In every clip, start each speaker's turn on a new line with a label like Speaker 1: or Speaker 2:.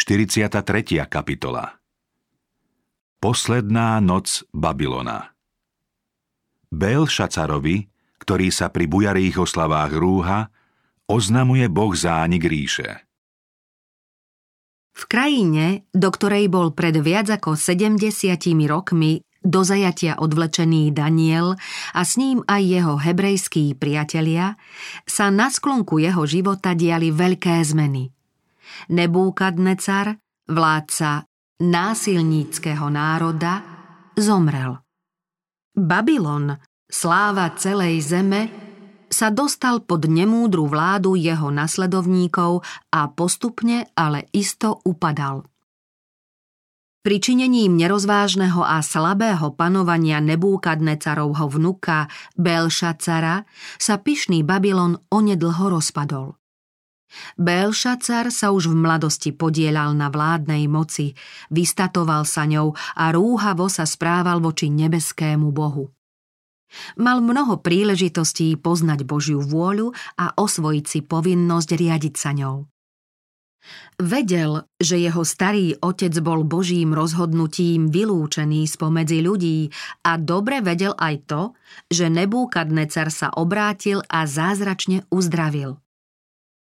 Speaker 1: 43. kapitola Posledná noc Babylona Bel Šacarovi, ktorý sa pri bujarých oslavách rúha, oznamuje Boh zánik ríše.
Speaker 2: V krajine, do ktorej bol pred viac ako 70 rokmi do zajatia odvlečený Daniel a s ním aj jeho hebrejskí priatelia, sa na sklonku jeho života diali veľké zmeny. Nebúkadnecar, vládca násilníckého národa zomrel. Babylon, sláva celej zeme, sa dostal pod nemúdru vládu jeho nasledovníkov a postupne, ale isto upadal. Pričinením nerozvážneho a slabého panovania Nebúkadnecarovho vnuka Belšacara sa pyšný Babylon onedlho rozpadol. Belšacar sa už v mladosti podielal na vládnej moci, vystatoval sa ňou a rúhavo sa správal voči nebeskému Bohu. Mal mnoho príležitostí poznať Božiu vôľu a osvojiť si povinnosť riadiť sa ňou. Vedel, že jeho starý otec bol Božím rozhodnutím vylúčený spomedzi ľudí a dobre vedel aj to, že Nebúkadnecar sa obrátil a zázračne uzdravil.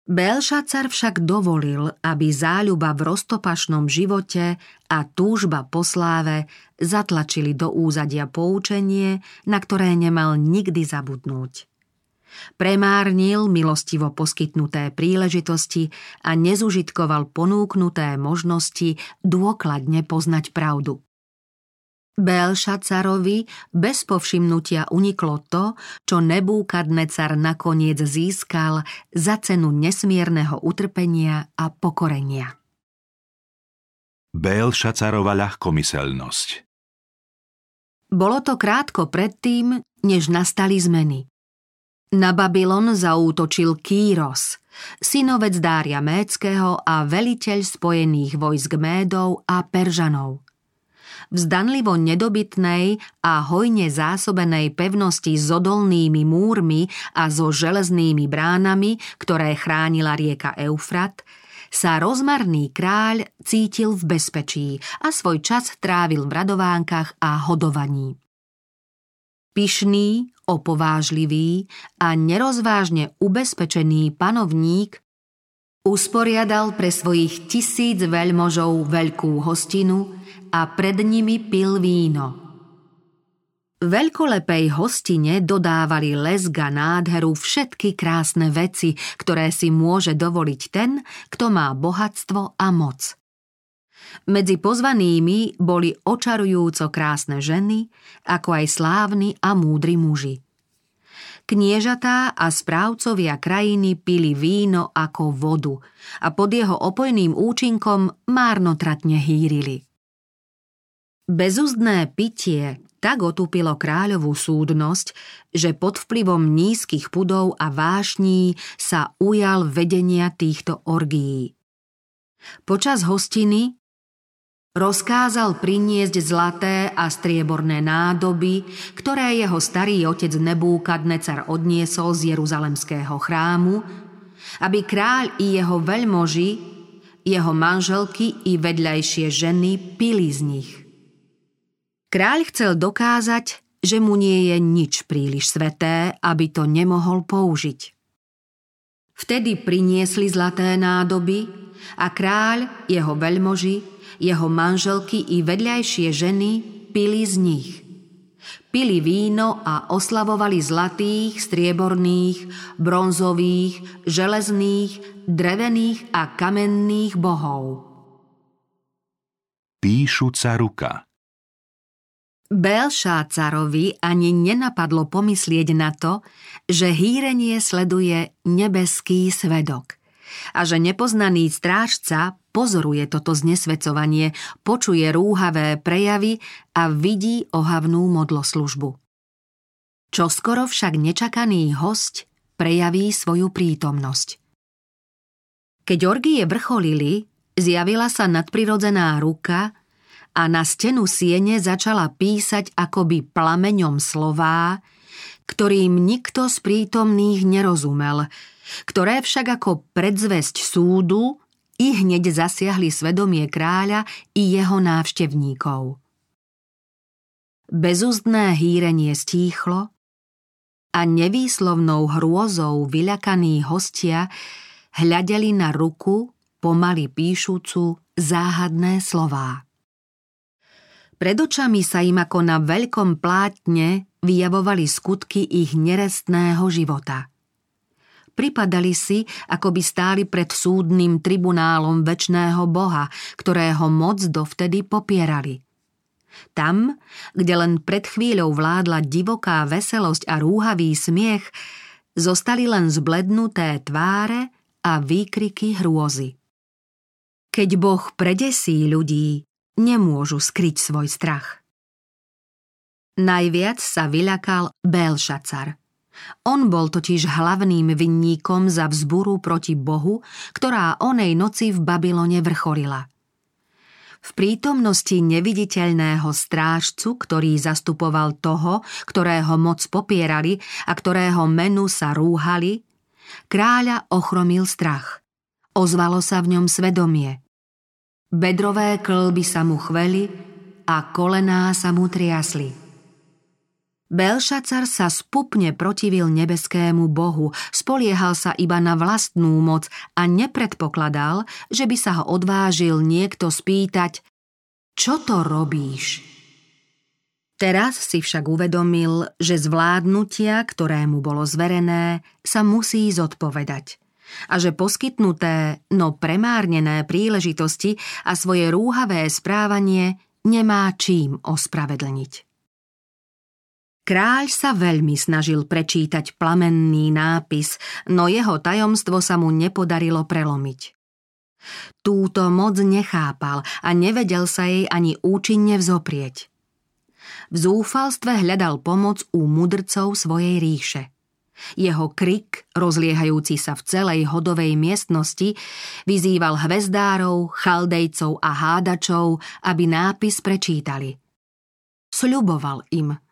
Speaker 2: Belšacar však dovolil, aby záľuba v roztopašnom živote a túžba po sláve zatlačili do úzadia poučenie, na ktoré nemal nikdy zabudnúť. Premárnil milostivo poskytnuté príležitosti a nezužitkoval ponúknuté možnosti dôkladne poznať pravdu. Belšacarovi bez povšimnutia uniklo to, čo Nebúkadnecar nakoniec získal za cenu nesmierneho utrpenia a pokorenia.
Speaker 1: Belšacarova ľahkomyselnosť
Speaker 2: Bolo to krátko predtým, než nastali zmeny. Na Babylon zaútočil Kýros, synovec Dária Méckého a veliteľ spojených vojsk Médov a Peržanov – v zdanlivo nedobytnej a hojne zásobenej pevnosti s odolnými múrmi a so železnými bránami, ktoré chránila rieka Eufrat, sa rozmarný kráľ cítil v bezpečí a svoj čas trávil v radovánkach a hodovaní. Pyšný, opovážlivý a nerozvážne ubezpečený panovník usporiadal pre svojich tisíc veľmožov veľkú hostinu a pred nimi pil víno. Veľkolepej hostine dodávali lesga nádheru všetky krásne veci, ktoré si môže dovoliť ten, kto má bohatstvo a moc. Medzi pozvanými boli očarujúco krásne ženy, ako aj slávni a múdri muži. Kniežatá a správcovia krajiny pili víno ako vodu a pod jeho opojným účinkom márnotratne hýrili. Bezúzdné pitie tak otupilo kráľovú súdnosť, že pod vplyvom nízkych pudov a vášní sa ujal vedenia týchto orgií. Počas hostiny rozkázal priniesť zlaté a strieborné nádoby, ktoré jeho starý otec Nebúkadnecar odniesol z Jeruzalemského chrámu, aby kráľ i jeho veľmoži, jeho manželky i vedľajšie ženy pili z nich – Kráľ chcel dokázať, že mu nie je nič príliš sveté, aby to nemohol použiť. Vtedy priniesli zlaté nádoby a kráľ, jeho veľmoži, jeho manželky i vedľajšie ženy pili z nich. Pili víno a oslavovali zlatých, strieborných, bronzových, železných, drevených a kamenných bohov.
Speaker 1: Píšuca ruka –
Speaker 2: Belšácarovi ani nenapadlo pomyslieť na to, že hýrenie sleduje nebeský svedok a že nepoznaný strážca pozoruje toto znesvecovanie, počuje rúhavé prejavy a vidí ohavnú modloslužbu. Čoskoro však nečakaný host prejaví svoju prítomnosť. Keď orgie vrcholili, zjavila sa nadprirodzená ruka, a na stenu siene začala písať akoby plameňom slová, ktorým nikto z prítomných nerozumel, ktoré však ako predzvesť súdu i hneď zasiahli svedomie kráľa i jeho návštevníkov. Bezúzdné hýrenie stíchlo a nevýslovnou hrôzou vyľakaní hostia hľadeli na ruku, pomaly píšucu záhadné slová. Pred očami sa im ako na veľkom plátne vyjavovali skutky ich nerestného života. Pripadali si, ako by stáli pred súdnym tribunálom väčšného Boha, ktorého moc dovtedy popierali – tam, kde len pred chvíľou vládla divoká veselosť a rúhavý smiech, zostali len zblednuté tváre a výkriky hrôzy. Keď Boh predesí ľudí, nemôžu skryť svoj strach. Najviac sa vyľakal Belšacar. On bol totiž hlavným vinníkom za vzburu proti Bohu, ktorá onej noci v Babylone vrcholila – v prítomnosti neviditeľného strážcu, ktorý zastupoval toho, ktorého moc popierali a ktorého menu sa rúhali, kráľa ochromil strach. Ozvalo sa v ňom svedomie. Bedrové klby sa mu chveli a kolená sa mu triasli. Belšacar sa spupne protivil nebeskému bohu, spoliehal sa iba na vlastnú moc a nepredpokladal, že by sa ho odvážil niekto spýtať Čo to robíš? Teraz si však uvedomil, že zvládnutia, ktoré mu bolo zverené, sa musí zodpovedať a že poskytnuté, no premárnené príležitosti a svoje rúhavé správanie nemá čím ospravedlniť. Kráľ sa veľmi snažil prečítať plamenný nápis, no jeho tajomstvo sa mu nepodarilo prelomiť. Túto moc nechápal a nevedel sa jej ani účinne vzoprieť. V zúfalstve hľadal pomoc u mudrcov svojej ríše. Jeho krik, rozliehajúci sa v celej hodovej miestnosti, vyzýval hvezdárov, chaldejcov a hádačov, aby nápis prečítali. Sľuboval im –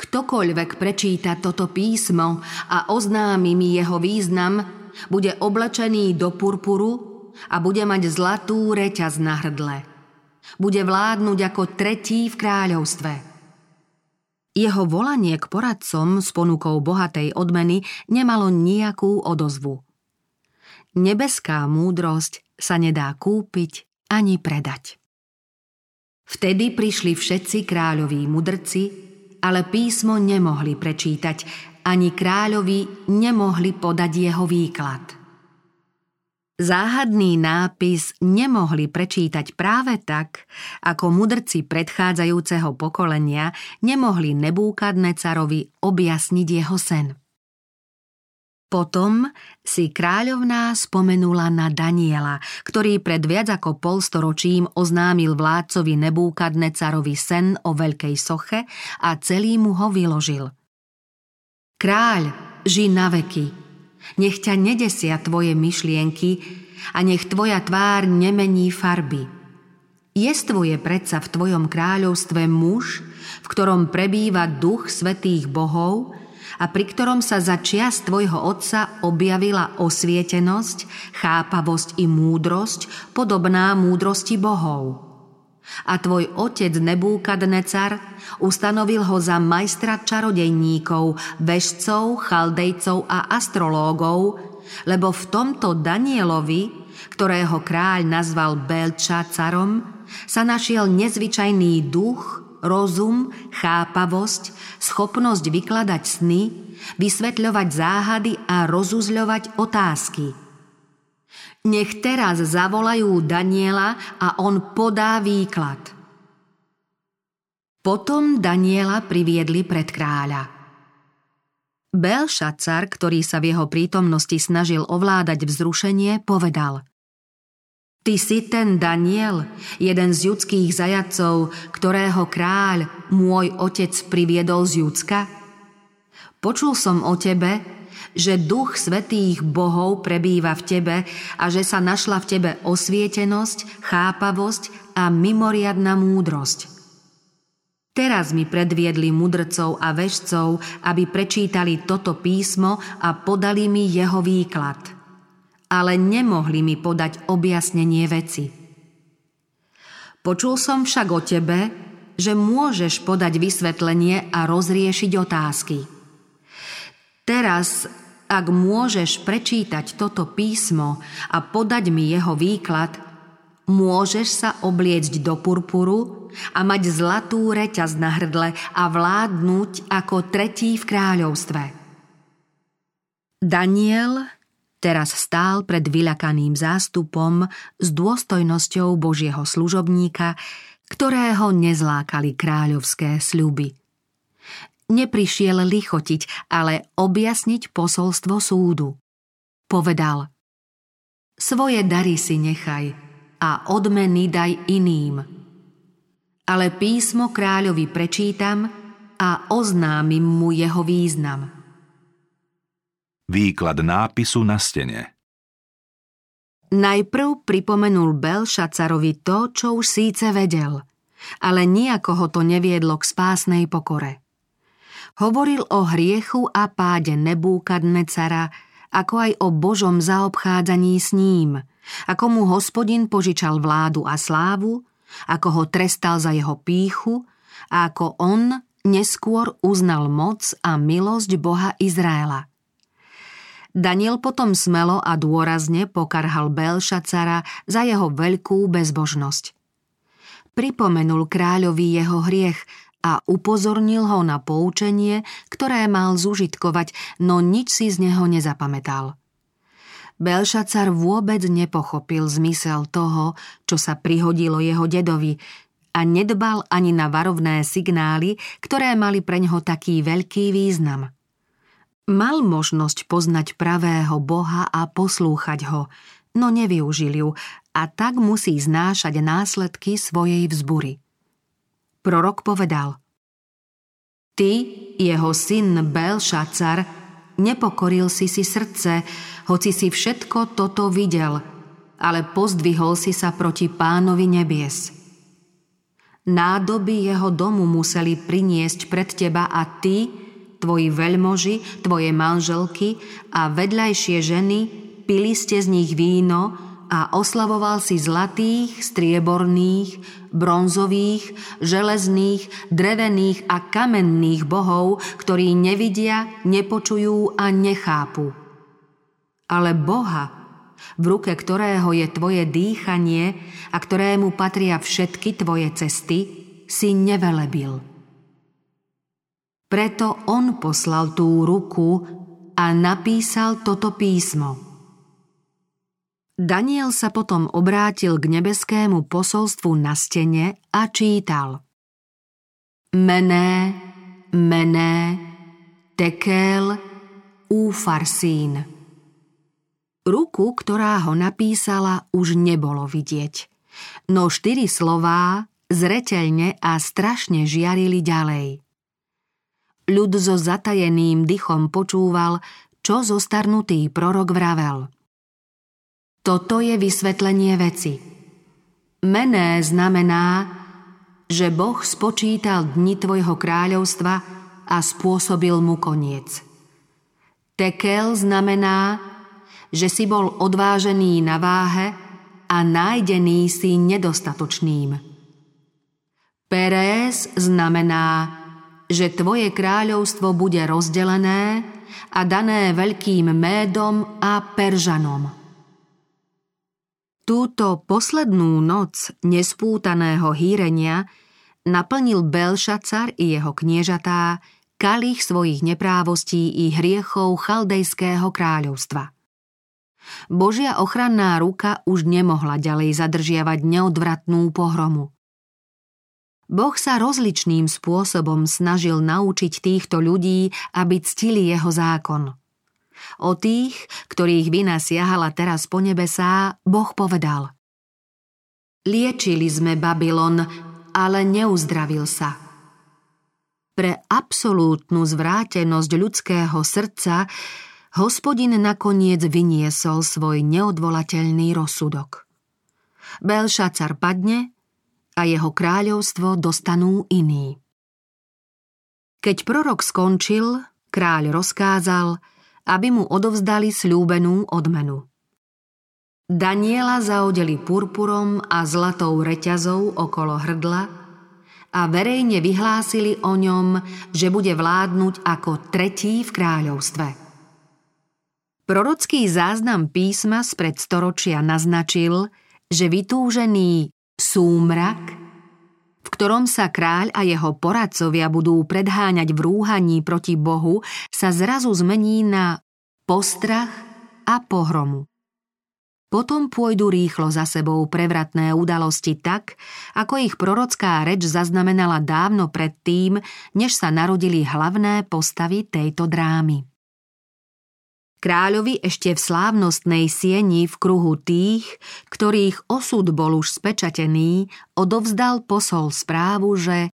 Speaker 2: Ktokoľvek prečíta toto písmo a oznámi mi jeho význam, bude oblečený do purpuru a bude mať zlatú reťaz na hrdle. Bude vládnuť ako tretí v kráľovstve. Jeho volanie k poradcom s ponukou bohatej odmeny nemalo nejakú odozvu. Nebeská múdrosť sa nedá kúpiť ani predať. Vtedy prišli všetci kráľoví mudrci, ale písmo nemohli prečítať, ani kráľovi nemohli podať jeho výklad. Záhadný nápis nemohli prečítať práve tak, ako mudrci predchádzajúceho pokolenia nemohli Nebúkadnecarovi objasniť jeho sen. Potom si kráľovná spomenula na Daniela, ktorý pred viac ako polstoročím oznámil vládcovi Nebúkadnecarovi sen o veľkej soche a celý mu ho vyložil. Kráľ, ži na veky, nech ťa nedesia tvoje myšlienky a nech tvoja tvár nemení farby. Jestvuje predsa v tvojom kráľovstve muž, v ktorom prebýva duch svetých bohov a pri ktorom sa za čias tvojho otca objavila osvietenosť, chápavosť i múdrosť, podobná múdrosti bohov. A tvoj otec Nebúkadnecar ustanovil ho za majstra čarodejníkov, vešcov, chaldejcov a astrológov, lebo v tomto Danielovi, ktorého kráľ nazval Belčacarom, sa našiel nezvyčajný duch, rozum, chápavosť, schopnosť vykladať sny, vysvetľovať záhady a rozuzľovať otázky. Nech teraz zavolajú Daniela a on podá výklad. Potom Daniela priviedli pred kráľa. Belšacar, ktorý sa v jeho prítomnosti snažil ovládať vzrušenie, povedal – Ty si ten Daniel, jeden z judských zajacov, ktorého kráľ, môj otec, priviedol z Judska? Počul som o tebe, že duch svetých bohov prebýva v tebe a že sa našla v tebe osvietenosť, chápavosť a mimoriadná múdrosť. Teraz mi predviedli mudrcov a vešcov, aby prečítali toto písmo a podali mi jeho výklad – ale nemohli mi podať objasnenie veci. Počul som však o tebe, že môžeš podať vysvetlenie a rozriešiť otázky. Teraz, ak môžeš prečítať toto písmo a podať mi jeho výklad, môžeš sa obliecť do purpuru a mať zlatú reťaz na hrdle a vládnuť ako tretí v kráľovstve. Daniel teraz stál pred vyľakaným zástupom s dôstojnosťou Božieho služobníka, ktorého nezlákali kráľovské sľuby. Neprišiel lichotiť, ale objasniť posolstvo súdu. Povedal Svoje dary si nechaj a odmeny daj iným. Ale písmo kráľovi prečítam a oznámim mu jeho význam.
Speaker 1: Výklad nápisu na stene
Speaker 2: Najprv pripomenul Belšacarovi to, čo už síce vedel, ale nejako ho to neviedlo k spásnej pokore. Hovoril o hriechu a páde Nebúkadnecara, ako aj o Božom zaobchádzaní s ním, ako mu hospodin požičal vládu a slávu, ako ho trestal za jeho píchu a ako on neskôr uznal moc a milosť Boha Izraela. Daniel potom smelo a dôrazne pokarhal Belšacara za jeho veľkú bezbožnosť. Pripomenul kráľovi jeho hriech a upozornil ho na poučenie, ktoré mal zužitkovať, no nič si z neho nezapamätal. Belšacar vôbec nepochopil zmysel toho, čo sa prihodilo jeho dedovi a nedbal ani na varovné signály, ktoré mali pre ňoho taký veľký význam – Mal možnosť poznať pravého Boha a poslúchať ho, no nevyužil ju a tak musí znášať následky svojej vzbury. Prorok povedal Ty, jeho syn Belšacar, nepokoril si si srdce, hoci si všetko toto videl, ale pozdvihol si sa proti pánovi nebies. Nádoby jeho domu museli priniesť pred teba a ty, tvoji veľmoži, tvoje manželky a vedľajšie ženy, pili ste z nich víno a oslavoval si zlatých, strieborných, bronzových, železných, drevených a kamenných bohov, ktorí nevidia, nepočujú a nechápu. Ale Boha, v ruke ktorého je tvoje dýchanie a ktorému patria všetky tvoje cesty, si nevelebil. Preto on poslal tú ruku a napísal toto písmo. Daniel sa potom obrátil k nebeskému posolstvu na stene a čítal. Mené, mené, tekel, úfarsín. Ruku, ktorá ho napísala, už nebolo vidieť. No štyri slová zreteľne a strašne žiarili ďalej. Ľud so zatajeným dychom počúval, čo zostarnutý prorok vravel. Toto je vysvetlenie veci. Mené znamená, že Boh spočítal dni tvojho kráľovstva a spôsobil mu koniec. Tekel znamená, že si bol odvážený na váhe a nájdený si nedostatočným. Perez znamená, že tvoje kráľovstvo bude rozdelené a dané veľkým Médom a Peržanom. Túto poslednú noc nespútaného hýrenia naplnil Belšacar i jeho kniežatá kalich svojich neprávostí i hriechov chaldejského kráľovstva. Božia ochranná ruka už nemohla ďalej zadržiavať neodvratnú pohromu. Boh sa rozličným spôsobom snažil naučiť týchto ľudí, aby ctili jeho zákon. O tých, ktorých vina siahala teraz po nebesá, Boh povedal Liečili sme Babylon, ale neuzdravil sa. Pre absolútnu zvrátenosť ľudského srdca hospodin nakoniec vyniesol svoj neodvolateľný rozsudok. Belšacar padne a jeho kráľovstvo dostanú iní. Keď prorok skončil, kráľ rozkázal, aby mu odovzdali slúbenú odmenu. Daniela zaodeli purpurom a zlatou reťazou okolo hrdla a verejne vyhlásili o ňom, že bude vládnuť ako tretí v kráľovstve. Prorocký záznam písma spred storočia naznačil, že vytúžený súmrak, ktorom sa kráľ a jeho poradcovia budú predháňať v rúhaní proti Bohu, sa zrazu zmení na postrach a pohromu. Potom pôjdu rýchlo za sebou prevratné udalosti tak, ako ich prorocká reč zaznamenala dávno predtým, než sa narodili hlavné postavy tejto drámy. Kráľovi ešte v slávnostnej sieni v kruhu tých, ktorých osud bol už spečatený, odovzdal posol správu, že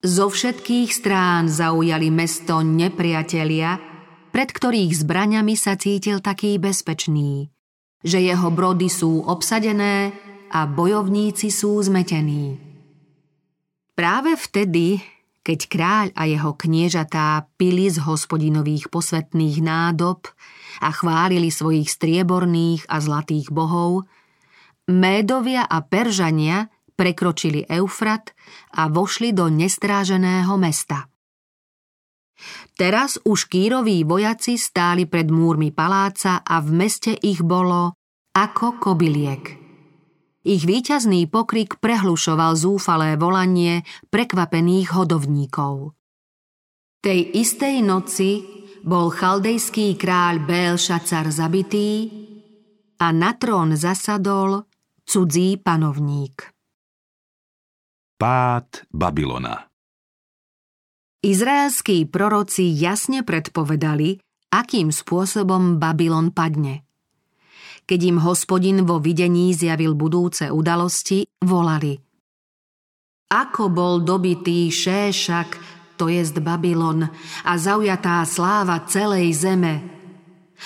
Speaker 2: zo všetkých strán zaujali mesto nepriatelia, pred ktorých zbraňami sa cítil taký bezpečný – že jeho brody sú obsadené a bojovníci sú zmetení. Práve vtedy, keď kráľ a jeho kniežatá pili z hospodinových posvetných nádob a chválili svojich strieborných a zlatých bohov, Médovia a Peržania prekročili Eufrat a vošli do nestráženého mesta. Teraz už kýroví vojaci stáli pred múrmi paláca a v meste ich bolo ako kobyliek. Ich výťazný pokrik prehlušoval zúfalé volanie prekvapených hodovníkov. Tej istej noci bol chaldejský kráľ Bélšacar zabitý a na trón zasadol cudzí panovník.
Speaker 1: Pád Babylona
Speaker 2: Izraelskí proroci jasne predpovedali, akým spôsobom Babylon padne. Keď im hospodin vo videní zjavil budúce udalosti, volali Ako bol dobitý Šéšak, to jest Babylon, a zaujatá sláva celej zeme.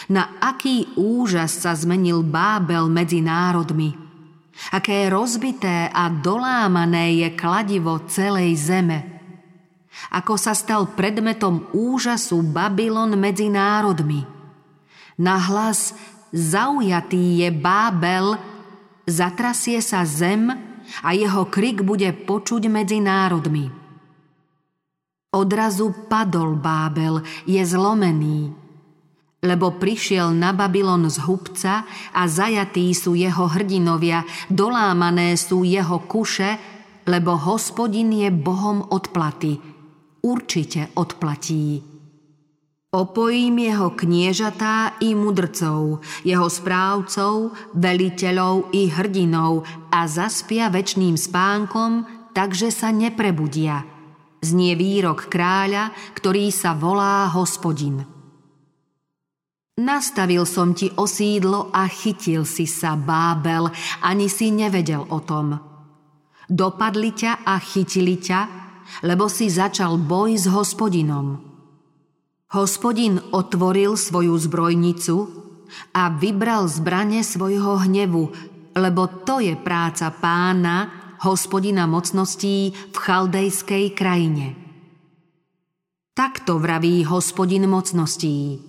Speaker 2: Na aký úžas sa zmenil Bábel medzi národmi. Aké rozbité a dolámané je kladivo celej zeme – ako sa stal predmetom úžasu Babylon medzi národmi. Na hlas zaujatý je Bábel, zatrasie sa zem a jeho krik bude počuť medzi národmi. Odrazu padol Bábel, je zlomený, lebo prišiel na Babylon z hubca a zajatí sú jeho hrdinovia, dolámané sú jeho kuše, lebo hospodin je Bohom odplaty – určite odplatí. Opojím jeho kniežatá i mudrcov, jeho správcov, veliteľov i hrdinov a zaspia väčným spánkom, takže sa neprebudia. Znie výrok kráľa, ktorý sa volá hospodin. Nastavil som ti osídlo a chytil si sa, Bábel, ani si nevedel o tom. Dopadli ťa a chytili ťa, lebo si začal boj s hospodinom. Hospodin otvoril svoju zbrojnicu a vybral zbrane svojho hnevu, lebo to je práca pána, hospodina mocností v chaldejskej krajine. Takto vraví hospodin mocností.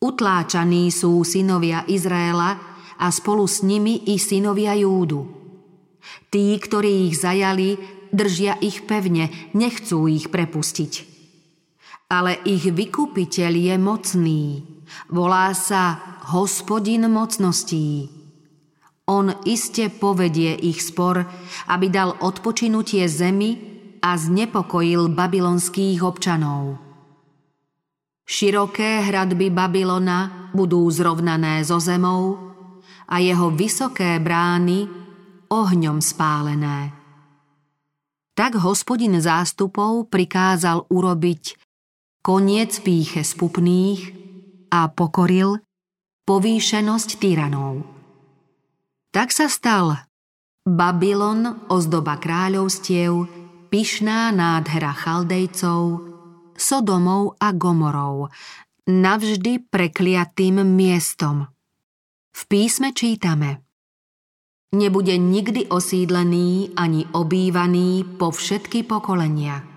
Speaker 2: Utláčaní sú synovia Izraela a spolu s nimi i synovia Júdu. Tí, ktorí ich zajali, držia ich pevne, nechcú ich prepustiť. Ale ich vykupiteľ je mocný, volá sa hospodin mocností. On iste povedie ich spor, aby dal odpočinutie zemi a znepokojil babylonských občanov. Široké hradby Babylona budú zrovnané so zemou a jeho vysoké brány ohňom spálené. Tak hospodin zástupov prikázal urobiť koniec píche spupných a pokoril povýšenosť tyranov. Tak sa stal Babylon, ozdoba kráľovstiev, pyšná nádhera chaldejcov, Sodomov a Gomorov, navždy prekliatým miestom. V písme čítame – nebude nikdy osídlený ani obývaný po všetky pokolenia.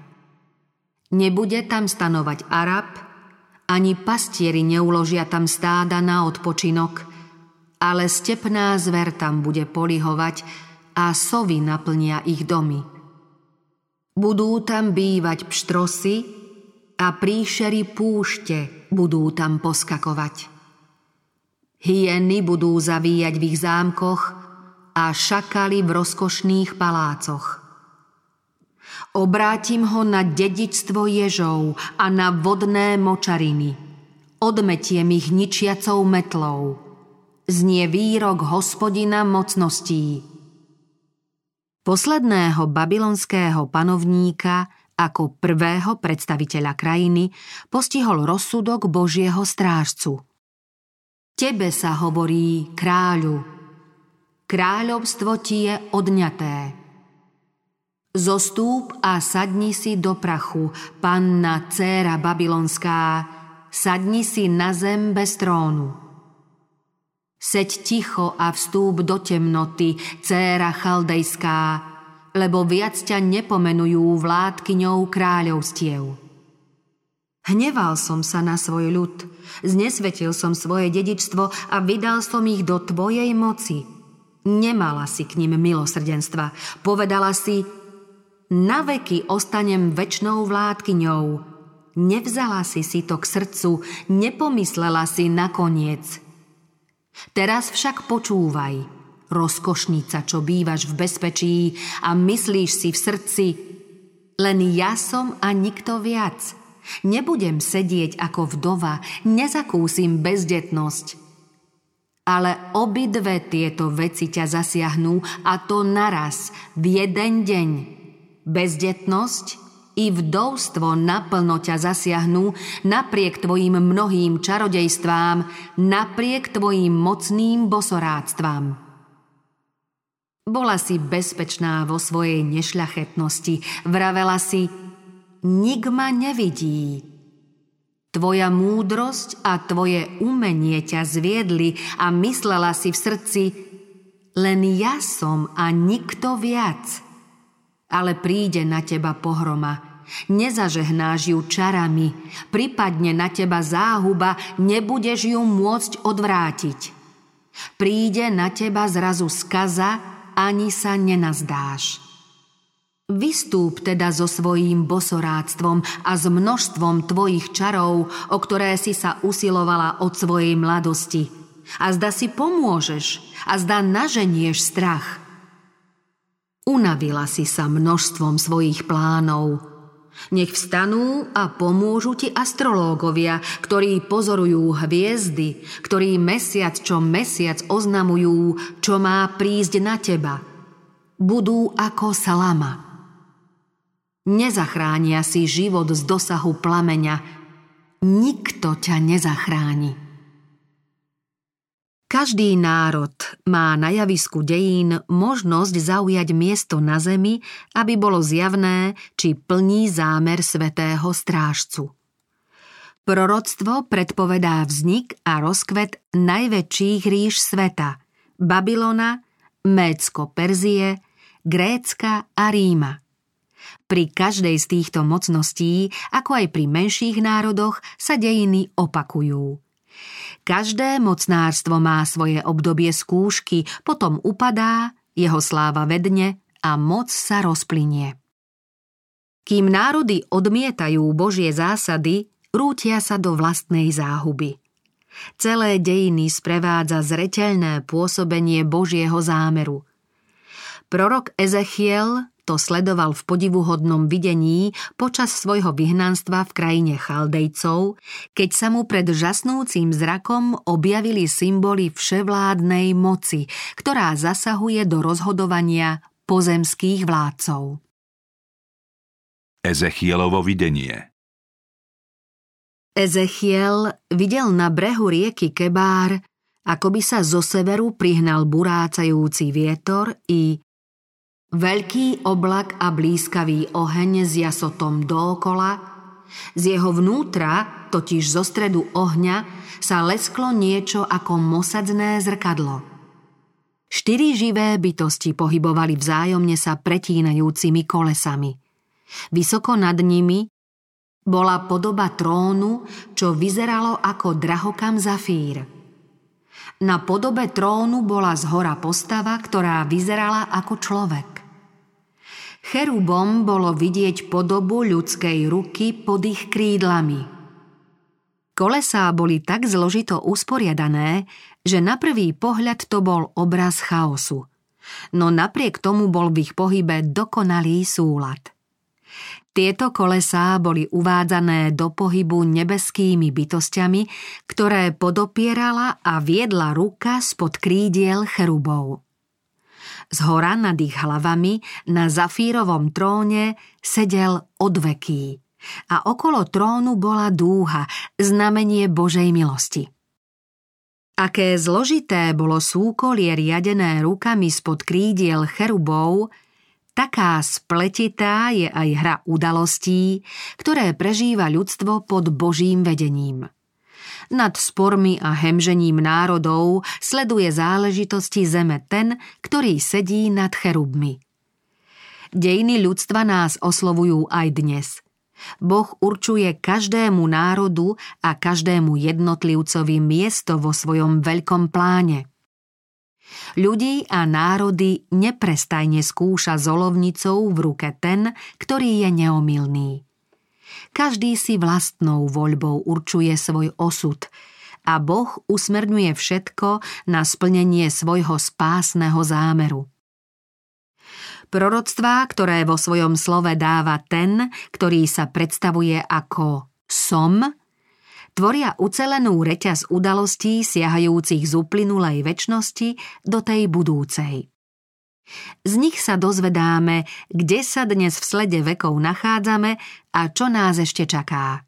Speaker 2: Nebude tam stanovať Arab, ani pastieri neuložia tam stáda na odpočinok, ale stepná zver tam bude polihovať a sovy naplnia ich domy. Budú tam bývať pštrosy a príšery púšte budú tam poskakovať. Hyeny budú zavíjať v ich zámkoch a šakali v rozkošných palácoch. Obrátim ho na dedičstvo ježov a na vodné močariny. Odmetiem ich ničiacou metlou. Znie výrok hospodina mocností. Posledného babylonského panovníka ako prvého predstaviteľa krajiny postihol rozsudok Božieho strážcu – Tebe sa hovorí kráľu. Kráľovstvo ti je odňaté. Zostúp a sadni si do prachu, panna dcéra babylonská, sadni si na zem bez trónu. Seď ticho a vstúp do temnoty, dcéra chaldejská, lebo viac ťa nepomenujú vládkyňou kráľovstiev. Hneval som sa na svoj ľud, znesvetil som svoje dedičstvo a vydal som ich do tvojej moci. Nemala si k ním milosrdenstva. Povedala si, na veky ostanem väčšnou vládkyňou. Nevzala si si to k srdcu, nepomyslela si nakoniec. Teraz však počúvaj, rozkošnica, čo bývaš v bezpečí a myslíš si v srdci, len ja som a nikto viac – Nebudem sedieť ako vdova, nezakúsim bezdetnosť. Ale obidve tieto veci ťa zasiahnú a to naraz, v jeden deň. Bezdetnosť i vdovstvo naplno ťa zasiahnú napriek tvojim mnohým čarodejstvám, napriek tvojim mocným bosoráctvám. Bola si bezpečná vo svojej nešľachetnosti, vravela si – nik ma nevidí. Tvoja múdrosť a tvoje umenie ťa zviedli a myslela si v srdci, len ja som a nikto viac. Ale príde na teba pohroma, nezažehnáš ju čarami, pripadne na teba záhuba, nebudeš ju môcť odvrátiť. Príde na teba zrazu skaza, ani sa nenazdáš. Vystúp teda so svojím bosoráctvom a s množstvom tvojich čarov, o ktoré si sa usilovala od svojej mladosti. A zda si pomôžeš a zda naženieš strach. Unavila si sa množstvom svojich plánov. Nech vstanú a pomôžu ti astrológovia, ktorí pozorujú hviezdy, ktorí mesiac čo mesiac oznamujú, čo má prísť na teba. Budú ako salama Nezachránia si život z dosahu plameňa. Nikto ťa nezachráni. Každý národ má na javisku dejín možnosť zaujať miesto na zemi, aby bolo zjavné, či plní zámer svetého strážcu. Proroctvo predpovedá vznik a rozkvet najväčších ríš sveta – Babylona, Mécko-Perzie, Grécka a Ríma – pri každej z týchto mocností, ako aj pri menších národoch, sa dejiny opakujú. Každé mocnárstvo má svoje obdobie skúšky, potom upadá, jeho sláva vedne a moc sa rozplynie. Kým národy odmietajú Božie zásady, rútia sa do vlastnej záhuby. Celé dejiny sprevádza zreteľné pôsobenie Božieho zámeru. Prorok Ezechiel to sledoval v podivuhodnom videní počas svojho vyhnanstva v krajine Chaldejcov, keď sa mu pred žasnúcim zrakom objavili symboly vševládnej moci, ktorá zasahuje do rozhodovania pozemských vládcov.
Speaker 1: Ezechielovo videnie
Speaker 2: Ezechiel videl na brehu rieky Kebár, ako by sa zo severu prihnal burácajúci vietor i Veľký oblak a blízkavý oheň s jasotom dookola, z jeho vnútra, totiž zo stredu ohňa, sa lesklo niečo ako mosadzné zrkadlo. Štyri živé bytosti pohybovali vzájomne sa pretínajúcimi kolesami. Vysoko nad nimi bola podoba trónu, čo vyzeralo ako drahokam zafír – Na podobe trónu bola z hora postava, ktorá vyzerala ako človek. Cherubom bolo vidieť podobu ľudskej ruky pod ich krídlami. Kolesá boli tak zložito usporiadané, že na prvý pohľad to bol obraz chaosu. No napriek tomu bol v ich pohybe dokonalý súlad – tieto kolesá boli uvádzané do pohybu nebeskými bytostiami, ktoré podopierala a viedla ruka spod krídiel cherubov. Z hora nad ich hlavami na zafírovom tróne sedel odveký a okolo trónu bola dúha, znamenie Božej milosti. Aké zložité bolo súkolie riadené rukami spod krídiel cherubov, Taká spletitá je aj hra udalostí, ktoré prežíva ľudstvo pod Božím vedením. Nad spormi a hemžením národov sleduje záležitosti zeme ten, ktorý sedí nad cherubmi. Dejiny ľudstva nás oslovujú aj dnes – Boh určuje každému národu a každému jednotlivcovi miesto vo svojom veľkom pláne. Ľudí a národy neprestajne skúša zolovnicou v ruke ten, ktorý je neomilný. Každý si vlastnou voľbou určuje svoj osud a Boh usmerňuje všetko na splnenie svojho spásneho zámeru. Proroctvá, ktoré vo svojom slove dáva ten, ktorý sa predstavuje ako som, tvoria ucelenú reťaz udalostí siahajúcich z uplynulej väčšnosti do tej budúcej. Z nich sa dozvedáme, kde sa dnes v slede vekov nachádzame a čo nás ešte čaká.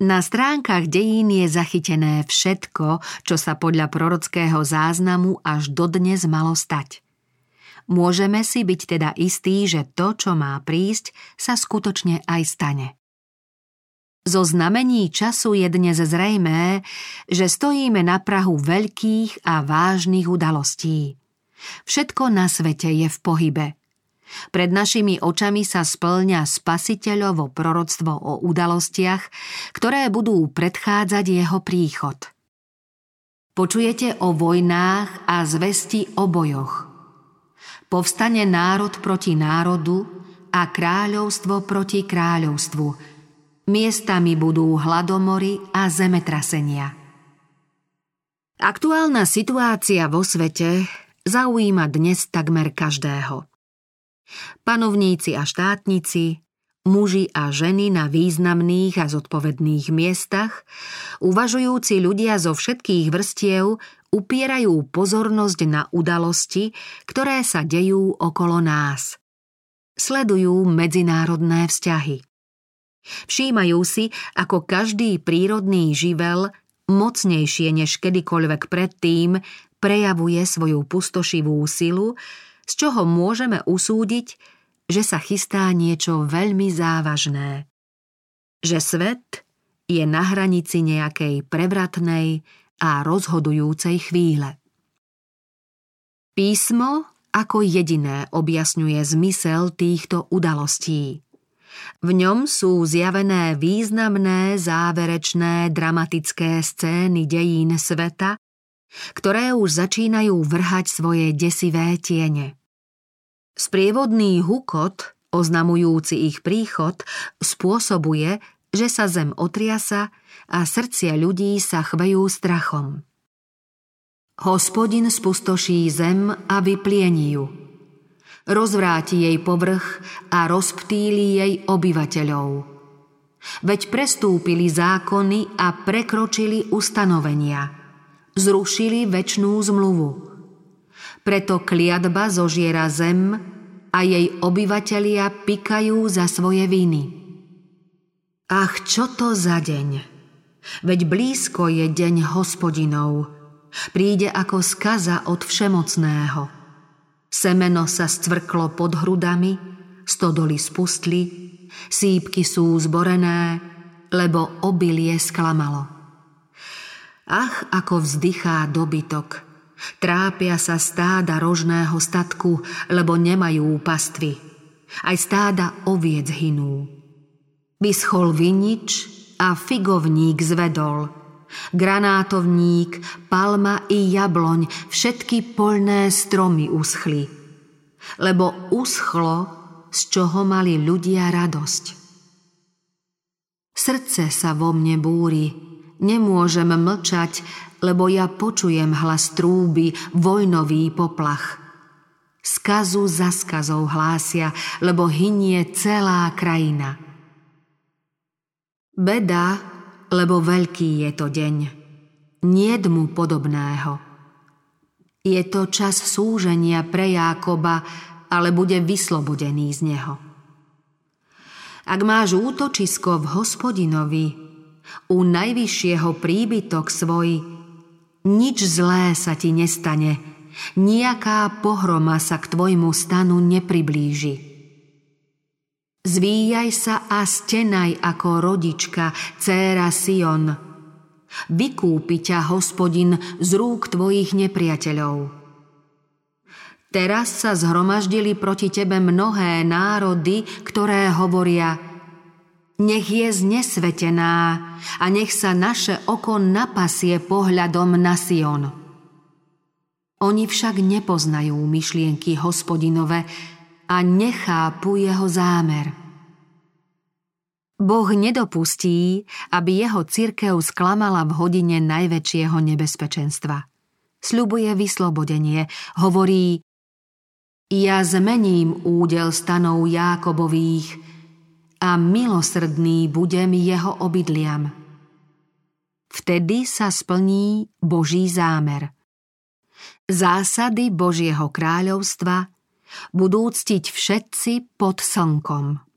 Speaker 2: Na stránkach dejín je zachytené všetko, čo sa podľa prorockého záznamu až dodnes malo stať. Môžeme si byť teda istí, že to, čo má prísť, sa skutočne aj stane. Zo znamení času je dnes zrejmé, že stojíme na Prahu veľkých a vážnych udalostí. Všetko na svete je v pohybe. Pred našimi očami sa splňa spasiteľovo proroctvo o udalostiach, ktoré budú predchádzať jeho príchod. Počujete o vojnách a zvesti o bojoch. Povstane národ proti národu a kráľovstvo proti kráľovstvu – Miestami budú hladomory a zemetrasenia. Aktuálna situácia vo svete zaujíma dnes takmer každého. Panovníci a štátnici, muži a ženy na významných a zodpovedných miestach, uvažujúci ľudia zo všetkých vrstiev upierajú pozornosť na udalosti, ktoré sa dejú okolo nás. Sledujú medzinárodné vzťahy. Všímajú si, ako každý prírodný živel, mocnejšie než kedykoľvek predtým, prejavuje svoju pustošivú silu, z čoho môžeme usúdiť, že sa chystá niečo veľmi závažné. Že svet je na hranici nejakej prevratnej a rozhodujúcej chvíle. Písmo ako jediné objasňuje zmysel týchto udalostí. V ňom sú zjavené významné, záverečné, dramatické scény dejín sveta, ktoré už začínajú vrhať svoje desivé tiene. Sprievodný hukot, oznamujúci ich príchod, spôsobuje, že sa zem otriasa a srdcia ľudí sa chvejú strachom. Hospodin spustoší zem a vypliení ju – rozvráti jej povrch a rozptýli jej obyvateľov. Veď prestúpili zákony a prekročili ustanovenia. Zrušili väčšnú zmluvu. Preto kliatba zožiera zem a jej obyvatelia pikajú za svoje viny. Ach, čo to za deň! Veď blízko je deň hospodinov. Príde ako skaza od všemocného – Semeno sa stvrklo pod hrudami, stodoly spustli, sípky sú zborené, lebo obilie sklamalo. Ach, ako vzdychá dobytok. Trápia sa stáda rožného statku, lebo nemajú pastvy. Aj stáda oviec hynú. Vyschol vinič a figovník zvedol. granátovník, palma i jabloň, všetky polné stromy uschli. Lebo uschlo, z čoho mali ľudia radosť. Srdce sa vo mne búri, nemôžem mlčať, lebo ja počujem hlas trúby, vojnový poplach. Skazu za skazou hlásia, lebo hynie celá krajina. Beda, lebo veľký je to deň. Niet mu podobného. Je to čas súženia pre Jákoba, ale bude vyslobodený z neho. Ak máš útočisko v hospodinovi, u najvyššieho príbytok svoj, nič zlé sa ti nestane, nejaká pohroma sa k tvojmu stanu nepriblíži. Zvíjaj sa a stenaj ako rodička, céra Sion. Vykúpi ťa, hospodin, z rúk tvojich nepriateľov. Teraz sa zhromaždili proti tebe mnohé národy, ktoré hovoria Nech je znesvetená a nech sa naše oko napasie pohľadom na Sion. Oni však nepoznajú myšlienky hospodinové, a nechápu jeho zámer. Boh nedopustí, aby jeho cirkev sklamala v hodine najväčšieho nebezpečenstva. Sľubuje vyslobodenie, hovorí Ja zmením údel stanov Jákobových a milosrdný budem jeho obydliam. Vtedy sa splní Boží zámer. Zásady Božieho kráľovstva budú ctiť všetci pod slnkom.